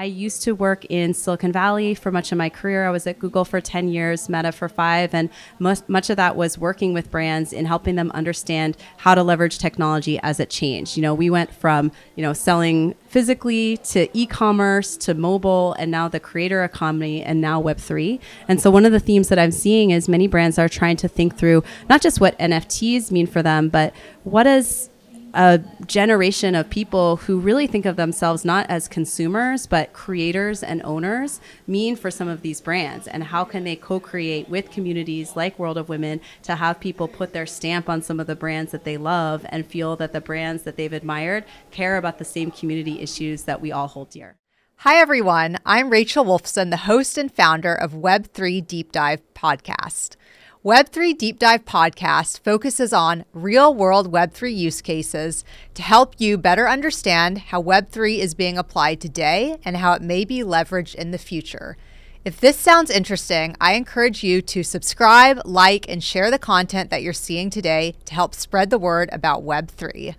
I used to work in Silicon Valley for much of my career. I was at Google for 10 years, Meta for five, and most, much of that was working with brands in helping them understand how to leverage technology as it changed. You know, we went from, you know, selling physically to e-commerce to mobile and now the creator economy and now web3 and so one of the themes that i'm seeing is many brands are trying to think through not just what nfts mean for them but what is a generation of people who really think of themselves not as consumers but creators and owners mean for some of these brands and how can they co-create with communities like world of women to have people put their stamp on some of the brands that they love and feel that the brands that they've admired care about the same community issues that we all hold dear Hi, everyone. I'm Rachel Wolfson, the host and founder of Web3 Deep Dive Podcast. Web3 Deep Dive podcast focuses on real world Web3 use cases to help you better understand how Web3 is being applied today and how it may be leveraged in the future. If this sounds interesting, I encourage you to subscribe, like, and share the content that you're seeing today to help spread the word about Web3.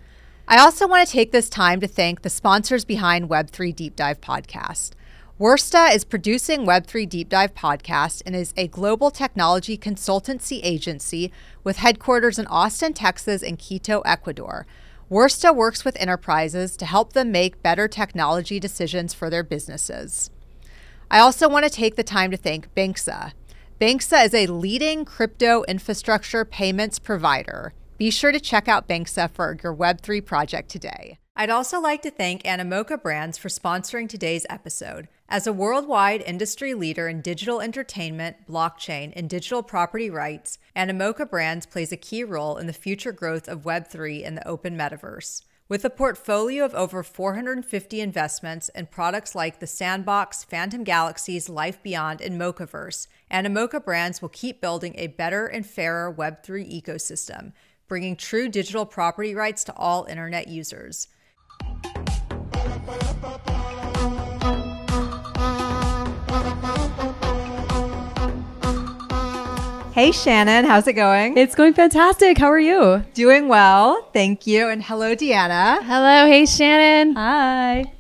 I also want to take this time to thank the sponsors behind Web3 Deep Dive podcast. Wursta is producing Web3 Deep Dive podcast and is a global technology consultancy agency with headquarters in Austin, Texas, and Quito, Ecuador. Wursta works with enterprises to help them make better technology decisions for their businesses. I also want to take the time to thank Banxa. Banxa is a leading crypto infrastructure payments provider. Be sure to check out Banxa for your Web3 project today. I'd also like to thank Animoca Brands for sponsoring today's episode. As a worldwide industry leader in digital entertainment, blockchain, and digital property rights, Animoca Brands plays a key role in the future growth of Web3 and the open metaverse. With a portfolio of over 450 investments and products like the Sandbox, Phantom Galaxies, Life Beyond, and Mocaverse, Animoca Brands will keep building a better and fairer Web3 ecosystem, bringing true digital property rights to all internet users. Hey Shannon, how's it going? it's going fantastic how are you Doing well, thank you. And hello, Deanna. Hello, hey Shannon. hi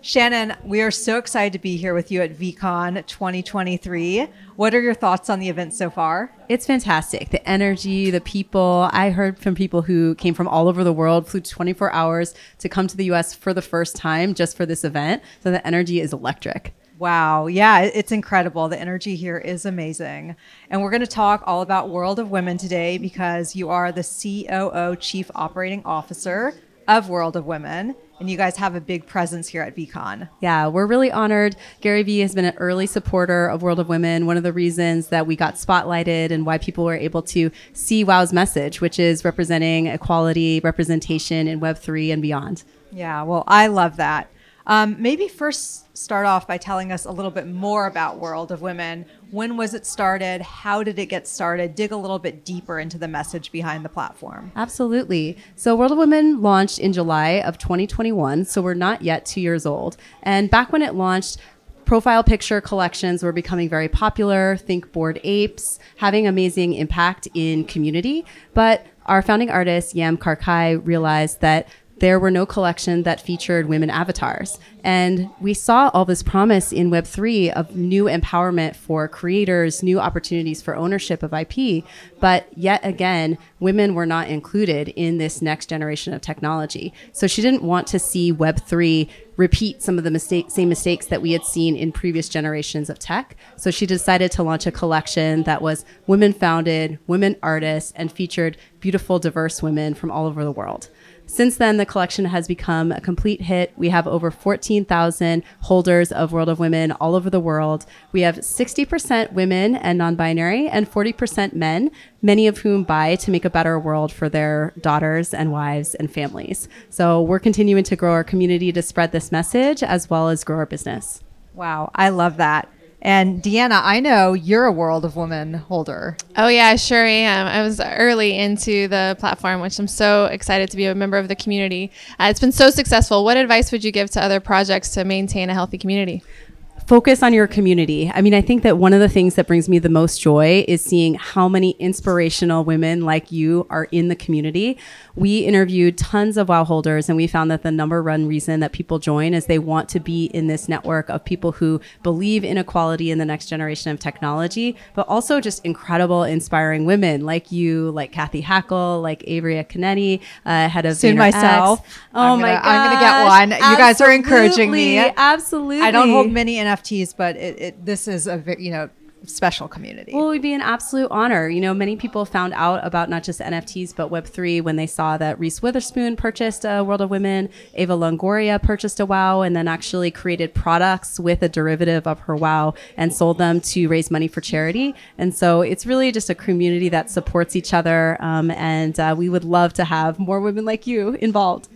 Shannon, we are so excited to be here with you at Veecon 2023. What are your thoughts on the event so far? It's fantastic. The energy, the people. I heard from people who came from all over the world, flew 24 hours to come to the US for the first time just for this event. So the energy is electric. Wow. Yeah, it's incredible. The energy here is amazing. And we're going to talk all about World of Women today because you are the COO, Chief Operating Officer of World of Women. And you guys have a big presence here at Veecon. Yeah, we're really honored. Gary Vee has been an early supporter of World of Women. One of the reasons that we got spotlighted and why people were able to see WOW's message, which is representing equality, representation in Web3 and beyond. Yeah, well, I love that. Um, maybe first start off by telling us a little bit more about World of Women. When was it started? How did it get started? Dig a little bit deeper into the message behind the platform. Absolutely. So, World of Women launched in July of 2021. So, we're not yet two years old. And back when it launched, profile picture collections were becoming very popular. Think Bored Apes, having amazing impact in community. But our founding artist, Yam Karkai, realized that there were no collection that featured women avatars. And we saw all this promise in Web3 of new empowerment for creators, new opportunities for ownership of IP. But yet again, women were not included in this next generation of technology. So she didn't want to see Web3 repeat some of the mistake, same mistakes that we had seen in previous generations of tech. So she decided to launch a collection that was women founded, women artists, and featured beautiful, diverse women from all over the world. Since then, the collection has become a complete hit. We have over 14,000 holders of World of Women all over the world. We have 60% women and non binary, and 40% men, many of whom buy to make a better world for their daughters and wives and families. So we're continuing to grow our community to spread this message as well as grow our business. Wow, I love that. And Deanna, I know you're a World of Women holder. Oh, yeah, sure I sure am. I was early into the platform, which I'm so excited to be a member of the community. Uh, it's been so successful. What advice would you give to other projects to maintain a healthy community? Focus on your community. I mean, I think that one of the things that brings me the most joy is seeing how many inspirational women like you are in the community. We interviewed tons of WOW holders, and we found that the number one reason that people join is they want to be in this network of people who believe in equality in the next generation of technology, but also just incredible, inspiring women like you, like Kathy Hackl, like Avery Akkineni, uh, head of Soon myself. Oh I'm my gonna- god! I'm gonna get one. You guys are encouraging me. Absolutely. I don't hold many NFTs, but it, it, this is a ve- you know special community. Well, it would be an absolute honor. You know, many people found out about not just NFTs but Web3 when they saw that Reese Witherspoon purchased a World of Women, Eva Longoria purchased a WoW, and then actually created products with a derivative of her WoW and sold them to raise money for charity. And so it's really just a community that supports each other. Um, and uh, we would love to have more women like you involved.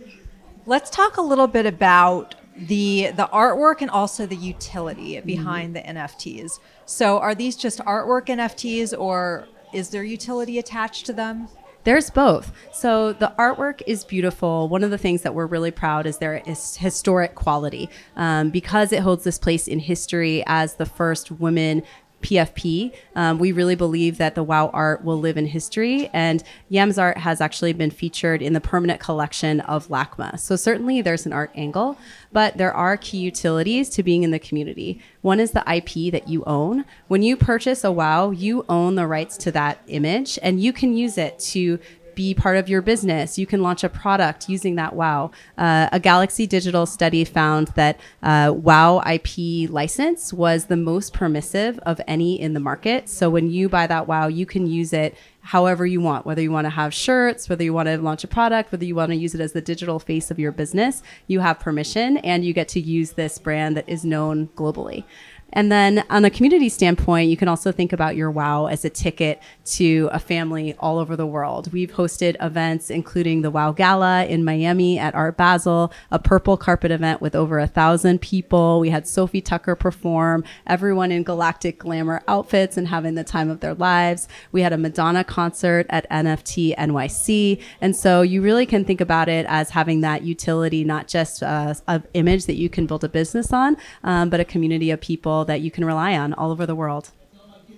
Let's talk a little bit about the the artwork and also the utility behind the NFTs. So, are these just artwork NFTs, or is there utility attached to them? There's both. So the artwork is beautiful. One of the things that we're really proud is there is historic quality um, because it holds this place in history as the first women PFP. Um, we really believe that the WoW art will live in history, and Yam's art has actually been featured in the permanent collection of LACMA. So certainly there's an art angle, but there are key utilities to being in the community. One is the IP that you own. When you purchase a WoW, you own the rights to that image, and you can use it to be part of your business. You can launch a product using that WOW. Uh, a Galaxy Digital study found that uh, WOW IP license was the most permissive of any in the market. So when you buy that WOW, you can use it however you want, whether you want to have shirts, whether you want to launch a product, whether you want to use it as the digital face of your business, you have permission and you get to use this brand that is known globally. And then on a community standpoint, you can also think about your WOW as a ticket to a family all over the world. We've hosted events including the WOW Gala in Miami at Art Basel, a purple carpet event with over a thousand people. We had Sofi Tukker perform, everyone in galactic glamour outfits and having the time of their lives. We had a Madonna concert at NFT NYC. And so you really can think about it as having that utility, not just uh, an image that you can build a business on, um, but a community of people that you can rely on all over the world.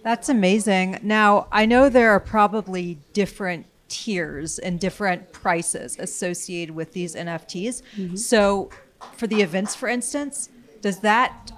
That's amazing. Now, I know there are probably different tiers and different prices associated with these NFTs. So, for the events, for instance, does that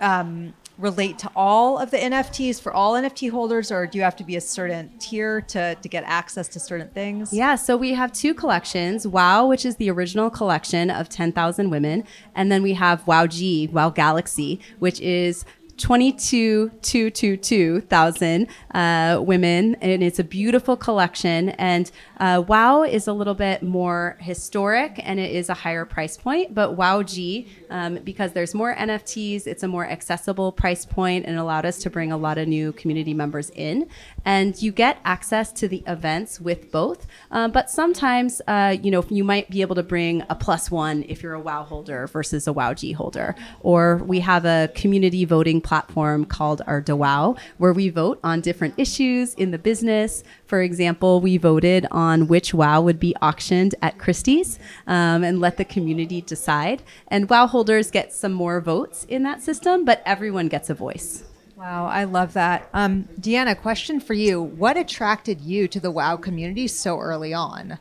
um, relate to all of the NFTs for all NFT holders, or do you have to be a certain tier to, to get access to certain things? Yeah, so we have two collections WOW, which is the original collection of 10,000 women. And then we have WOW G, WOW Galaxy, which is 22,222,000 uh, women. And it's a beautiful collection. And uh, WOW is a little bit more historic and it is a higher price point. But WOW G, um, because there's more NFTs, it's a more accessible price point and allowed us to bring a lot of new community members in. And you get access to the events with both. Um, but sometimes, uh, you know, you might be able to bring a plus one if you're a WOW holder versus a WOW G holder. Or we have a community voting platform called our DeWow, where we vote on different issues in the business. For example, we voted on which WOW would be auctioned at Christie's um, and let the community decide. And WOW holders get some more votes in that system, but everyone gets a voice. Wow, I love that. Um, Deanna, question for you. What attracted you to the WoW community so early on?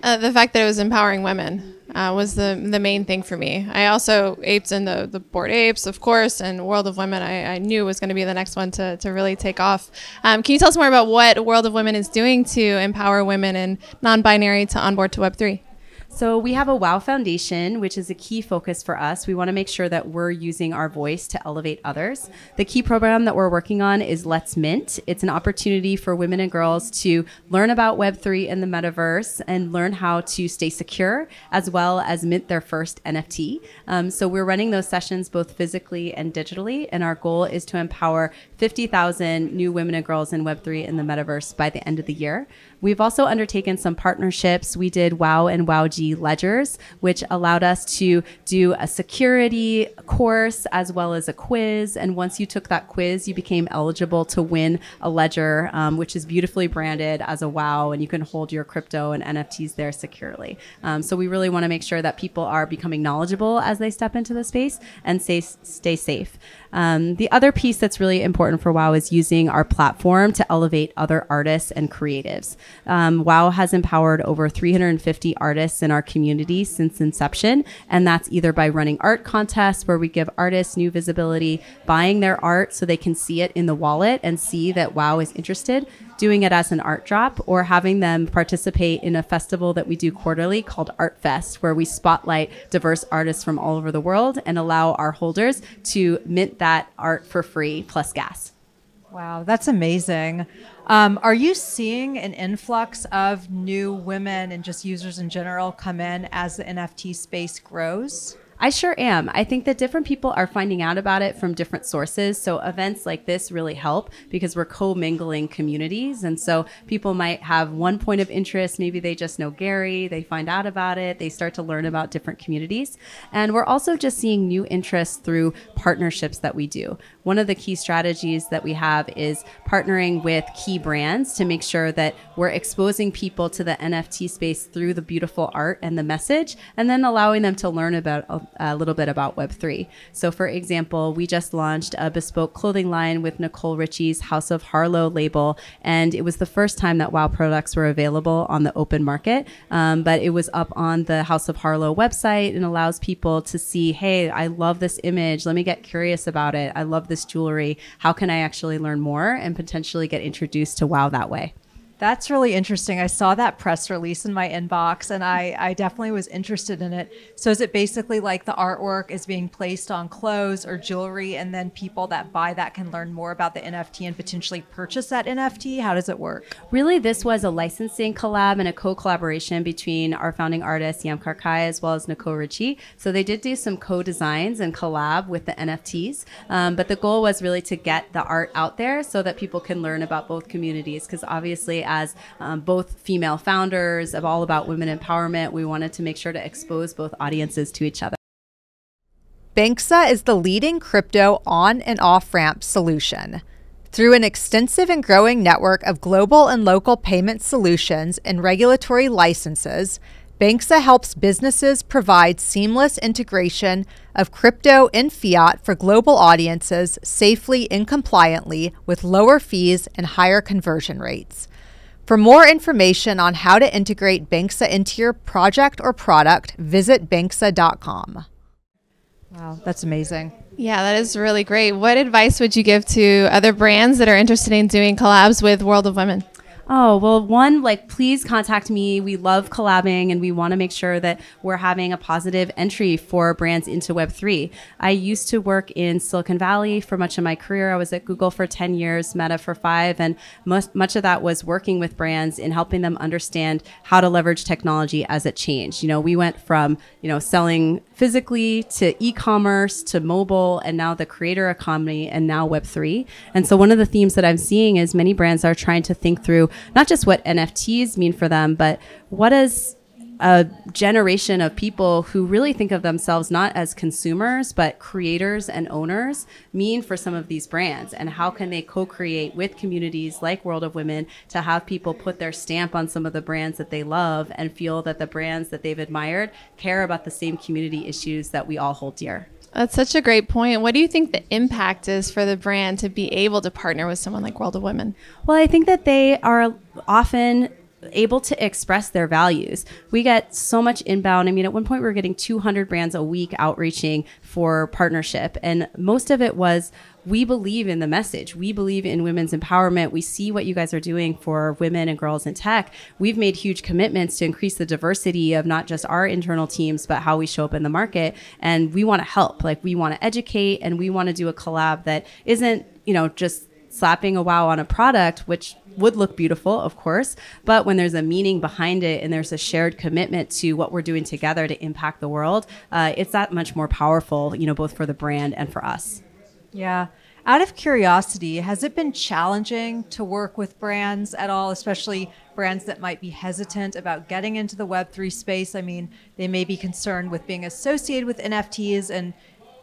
Uh, the fact that it was empowering women uh, was the the main thing for me. I also aped in the the bored apes, of course, and World of Women. I, I knew was going to be the next one to, to really take off. Um, can you tell us more about what World of Women is doing to empower women and non-binary to onboard to Web three? So we have a WOW Foundation, which is a key focus for us. We want to make sure that we're using our voice to elevate others. The key program that we're working on is Let's Mint. It's an opportunity for women and girls to learn about Web3 and the metaverse and learn how to stay secure as well as mint their first NFT. Um, so we're running those sessions both physically and digitally. And our goal is to empower 50,000 new women and girls in Web3 and the metaverse by the end of the year. We've also undertaken some partnerships. We did WOW and WOWG ledgers, which allowed us to do a security course as well as a quiz. And once you took that quiz, you became eligible to win a ledger, um, which is beautifully branded as a WOW, and you can hold your crypto and NFTs there securely. Um, so we really want to make sure that people are becoming knowledgeable as they step into the space and stay, stay safe. Um, the other piece that's really important for WOW is using our platform to elevate other artists and creatives. Um, WOW has empowered over 350 artists in our community since inception, and that's either by running art contests where we give artists new visibility, buying their art so they can see it in the wallet and see that WOW is interested, doing it as an art drop or having them participate in a festival that we do quarterly called Art Fest, where we spotlight diverse artists from all over the world and allow our holders to mint that art for free plus gas. Wow, that's amazing. Um, are you seeing an influx of new women and just users in general come in as the NFT space grows? I sure am. I think that different people are finding out about it from different sources. So events like this really help because we're co-mingling communities. And so people might have one point of interest. Maybe they just know Gary, they find out about it, they start to learn about different communities. And we're also just seeing new interests through partnerships that we do. One of the key strategies that we have is partnering with key brands to make sure that we're exposing people to the NFT space through the beautiful art and the message, and then allowing them to learn about a little bit about Web3. So, for example, we just launched a bespoke clothing line with Nicole Richie's House of Harlow label, and it was the first time that WoW products were available on the open market. Um, but it was up on the House of Harlow website and allows people to see, hey, I love this image. Let me get curious about it. I love this jewelry. How can I actually learn more and potentially get introduced to WoW that way? That's really interesting. I saw that press release in my inbox and I, I definitely was interested in it. So, is it basically like the artwork is being placed on clothes or jewelry, and then people that buy that can learn more about the NFT and potentially purchase that NFT? How does it work? Really, this was a licensing collab and a co collaboration between our founding artist, Yam Karkai, as well as Nicole Richie. So, they did do some co designs and collab with the NFTs. Um, but the goal was really to get the art out there so that people can learn about both communities because obviously, as um, both female founders of All About Women Empowerment, we wanted to make sure to expose both audiences to each other. Banxa is the leading crypto on and off ramp solution. Through an extensive and growing network of global and local payment solutions and regulatory licenses, Banxa helps businesses provide seamless integration of crypto and fiat for global audiences safely and compliantly with lower fees and higher conversion rates. For more information on how to integrate Banxa into your project or product, visit banxa.com. Wow, that's amazing. Yeah, that is really great. What advice would you give to other brands that are interested in doing collabs with World of Women? Oh, well, one, like, please contact me. We love collabing and we want to make sure that we're having a positive entry for brands into Web3. I used to work in Silicon Valley for much of my career. I was at Google for 10 years, Meta for five, and most, much of that was working with brands in helping them understand how to leverage technology as it changed. You know, we went from, you know, selling physically to e-commerce to mobile and now the creator economy and now web3 and so one of the themes that i'm seeing is many brands are trying to think through not just what nfts mean for them but what is a generation of people who really think of themselves not as consumers but creators and owners mean for some of these brands and how can they co-create with communities like world of women to have people put their stamp on some of the brands that they love and feel that the brands that they've admired care about the same community issues that we all hold dear that's such a great point. What do you think the impact is for the brand to be able to partner with someone like World of Women? Well, I think that they are often able to express their values. We get so much inbound. I mean, at one point we were getting 200 brands a week outreaching for partnership, and most of it was we believe in the message. We believe in women's empowerment. We see what you guys are doing for women and girls in tech. We've made huge commitments to increase the diversity of not just our internal teams, but how we show up in the market. And we want to help. Like we want to educate and we want to do a collab that isn't, you know, just slapping a wow on a product, which would look beautiful, of course, but when there's a meaning behind it and there's a shared commitment to what we're doing together to impact the world, uh, it's that much more powerful, you know, both for the brand and for us. Yeah. Out of curiosity, has it been challenging to work with brands at all, especially brands that might be hesitant about getting into the Web3 space? I mean, they may be concerned with being associated with NFTs and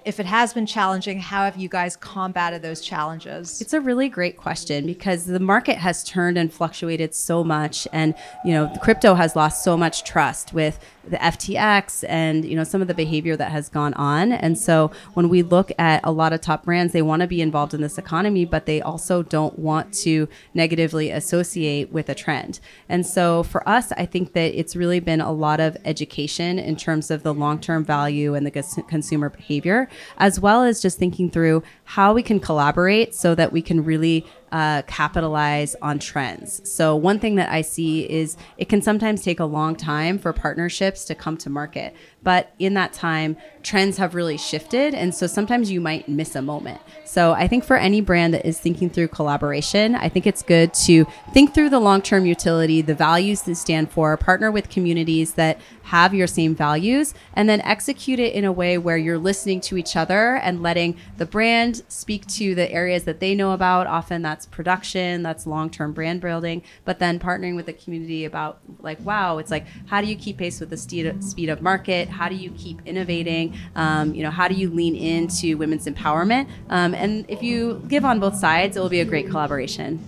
if it has been challenging, how have you guys combated those challenges? It's a really great question because the market has turned and fluctuated so much, and you know, crypto has lost so much trust with the FTX and you know some of the behavior that has gone on. And so when we look at a lot of top brands, they want to be involved in this economy, but they also don't want to negatively associate with a trend. And so for us, I think that it's really been a lot of education in terms of the long-term value and the consumer behavior as well as just thinking through how we can collaborate so that we can really uh, capitalize on trends. So, one thing that I see is it can sometimes take a long time for partnerships to come to market. But in that time, trends have really shifted. And so sometimes you might miss a moment. So I think for any brand that is thinking through collaboration, I think it's good to think through the long term utility, the values that stand for, partner with communities that have your same values, and then execute it in a way where you're listening to each other and letting the brand speak to the areas that they know about. Often that's production, that's long term brand building, but then partnering with the community about, like, wow, it's like, how do you keep pace with the speed of market? How do you keep innovating? Um, you know, how do you lean into women's empowerment? Um, and if you give on both sides, it will be a great collaboration.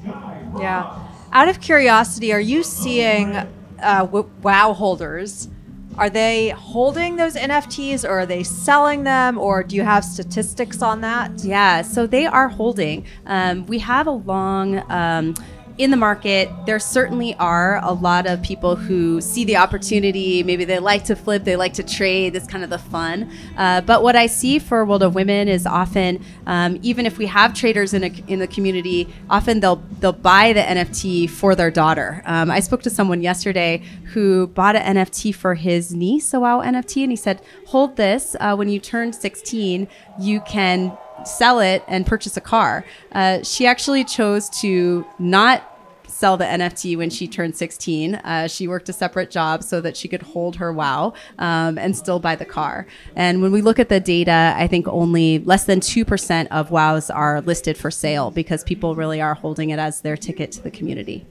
Yeah. Out of curiosity, are you seeing uh, WoW holders? Are they holding those NFTs or are they selling them or do you have statistics on that? Yeah, so they are holding. Um, we have a long. Um, in the market, there certainly are a lot of people who see the opportunity. Maybe they like to flip, they like to trade. That's kind of the fun. Uh, but what I see for World of Women is often, um, even if we have traders in, a, in the community, often they'll they'll buy the NFT for their daughter. Um, I spoke to someone yesterday who bought an NFT for his niece, a WoW NFT, and he said, "Hold this. Uh, when you turn 16, you can." Sell it and purchase a car. Uh, she actually chose to not sell the NFT when she turned 16. Uh, she worked a separate job so that she could hold her WoW um, and still buy the car. And when we look at the data, I think only less than 2% of WoWs are listed for sale because people really are holding it as their ticket to the community.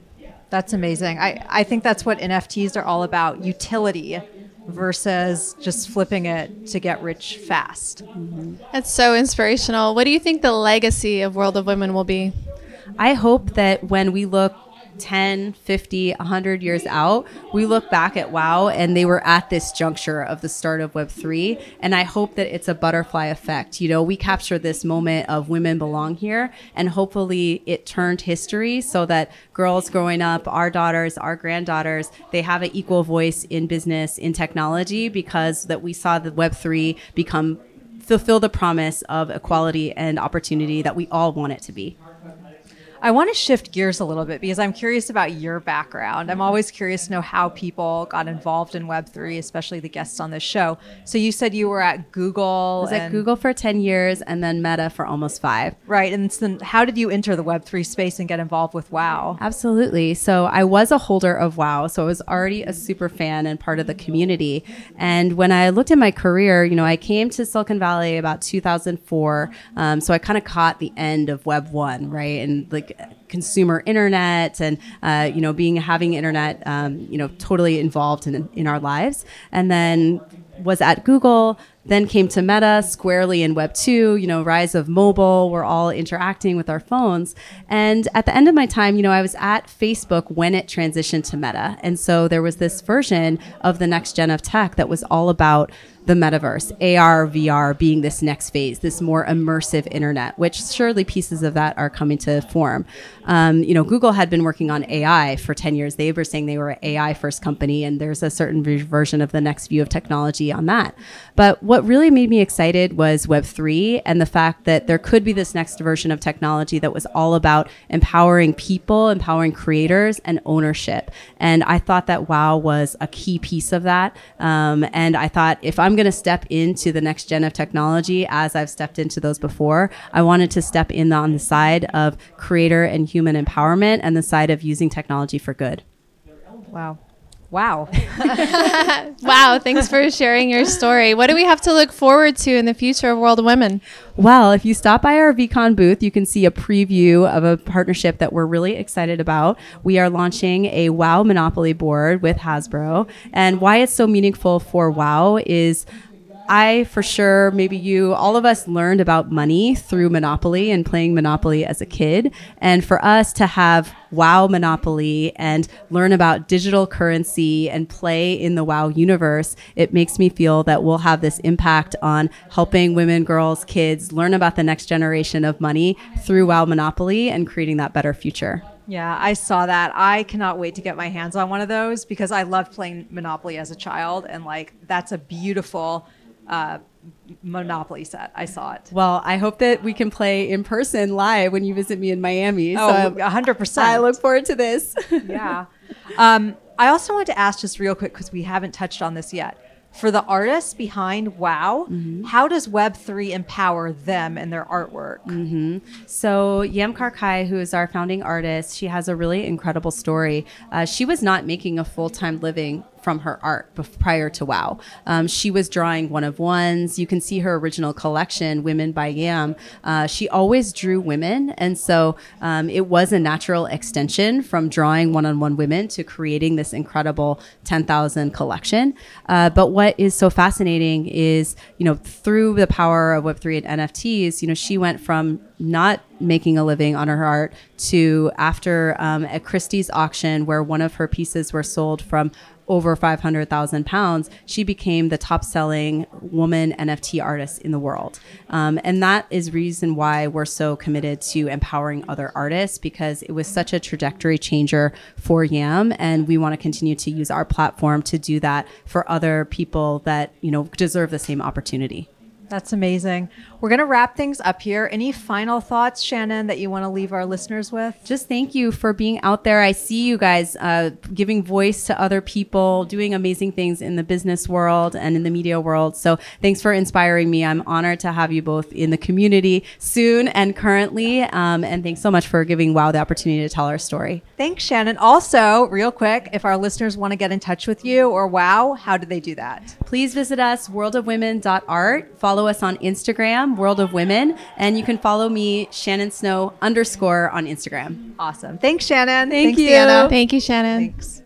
That's amazing. I, I think that's what NFTs are all about utility versus just flipping it to get rich fast. Mm-hmm. That's so inspirational. What do you think the legacy of World of Women will be? I hope that when we look 10, 50, 100 years out, we look back at WoW and they were at this juncture of the start of Web3. And I hope that it's a butterfly effect. You know, we capture this moment of women belong here, and hopefully it turned history so that girls growing up, our daughters, our granddaughters, they have an equal voice in business, in technology, because that we saw the Web3 become fulfill the promise of equality and opportunity that we all want it to be. I want to shift gears a little bit because I'm curious about your background. I'm always curious to know how people got involved in Web3, especially the guests on this show. So you said you were at Google. I was at Google for 10 years and then Meta for almost five. Right. And so how did you enter the Web3 space and get involved with WoW? Absolutely. So I was a holder of WoW. So I was already a super fan and part of the community. And when I looked at my career, you know, I came to Silicon Valley about 2004. Um, so I kind of caught the end of Web 1, right? And like consumer internet and uh, you know being having internet um, you know totally involved in, in our lives. And then was at google then came to meta squarely in web 2 you know rise of mobile we're all interacting with our phones and at the end of my time you know i was at facebook when it transitioned to meta and so there was this version of the next gen of tech that was all about the metaverse, AR, VR being this next phase, this more immersive internet, which surely pieces of that are coming to form. Um, you know, Google had been working on AI for 10 years. They were saying they were an AI first company, and there's a certain version of the next view of technology on that. But what really made me excited was Web3 and the fact that there could be this next version of technology that was all about empowering people, empowering creators, and ownership. And I thought that WoW was a key piece of that. Um, and I thought if I'm going to step into the next gen of technology, as I've stepped into those before, I wanted to step in on the side of creator and human empowerment and the side of using technology for good. Wow. Wow. wow, thanks for sharing your story. What do we have to look forward to in the future of World of Women? Well, if you stop by our Veecon booth, you can see a preview of a partnership that we're really excited about. We are launching a WoW Monopoly board with Hasbro. And why it's so meaningful for WoW is I, for sure, maybe you, all of us learned about money through Monopoly and playing Monopoly as a kid. And for us to have WoW Monopoly and learn about digital currency and play in the WoW universe, it makes me feel that we'll have this impact on helping women, girls, kids learn about the next generation of money through WoW Monopoly and creating that better future. Yeah, I saw that. I cannot wait to get my hands on one of those because I loved playing Monopoly as a child. And like, that's a beautiful uh, Monopoly set. I saw it. Well, I hope that we can play in person live when you visit me in Miami. Oh, so 100%. I look forward to this. yeah. Um, I also wanted to ask just real quick because we haven't touched on this yet. For the artists behind WoW, mm-hmm. how does Web3 empower them and their artwork? Mm-hmm. So, Yam Karkai, who is our founding artist, she has a really incredible story. Uh, she was not making a full time living from her art prior to WoW. Um, she was drawing one of ones. You can see her original collection, Women by Yam. Uh, she always drew women. And so um, it was a natural extension from drawing one on one women to creating this incredible 10,000 collection. Uh, but what is so fascinating is, you know, through the power of Web3 and NFTs, you know, she went from not making a living on her art to after um, Christie's auction where one of her pieces were sold from over 500,000 pounds, she became the top selling woman NFT artist in the world. Um, and that is reason why we're so committed to empowering other artists because it was such a trajectory changer for YAM. And we want to continue to use our platform to do that for other people that, you know, deserve the same opportunity. That's amazing. We're going to wrap things up here. Any final thoughts, Shannon, that you want to leave our listeners with? Just thank you for being out there. I see you guys uh, giving voice to other people, doing amazing things in the business world and in the media world. So thanks for inspiring me. I'm honored to have you both in the community soon and currently. Um, and thanks so much for giving WOW the opportunity to tell our story. Thanks, Shannon. Also, real quick, if our listeners want to get in touch with you or WOW, how do they do that? Please visit us, worldofwomen.art. Follow us on Instagram World of Women, and you can follow me, Shannon Snow underscore on Instagram. Awesome. Thanks, Shannon. Thank Thanks, you. Deanna. Thank you, Shannon. Thanks.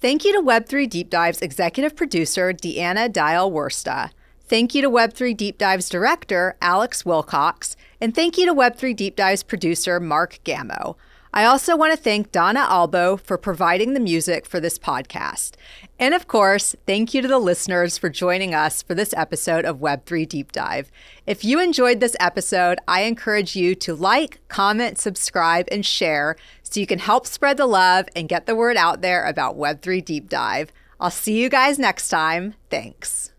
Thank you to Web3 Deep Dives executive producer Deanna Dial Wursta. Thank you to Web3 Deep Dives director Alex Wilcox, and thank you to Web3 Deep Dives producer Mark Gammo. I also want to thank Donna Albo for providing the music for this podcast. And of course, thank you to the listeners for joining us for this episode of Web3 Deep Dive. If you enjoyed this episode, I encourage you to like, comment, subscribe, and share so you can help spread the love and get the word out there about Web3 Deep Dive. I'll see you guys next time. Thanks.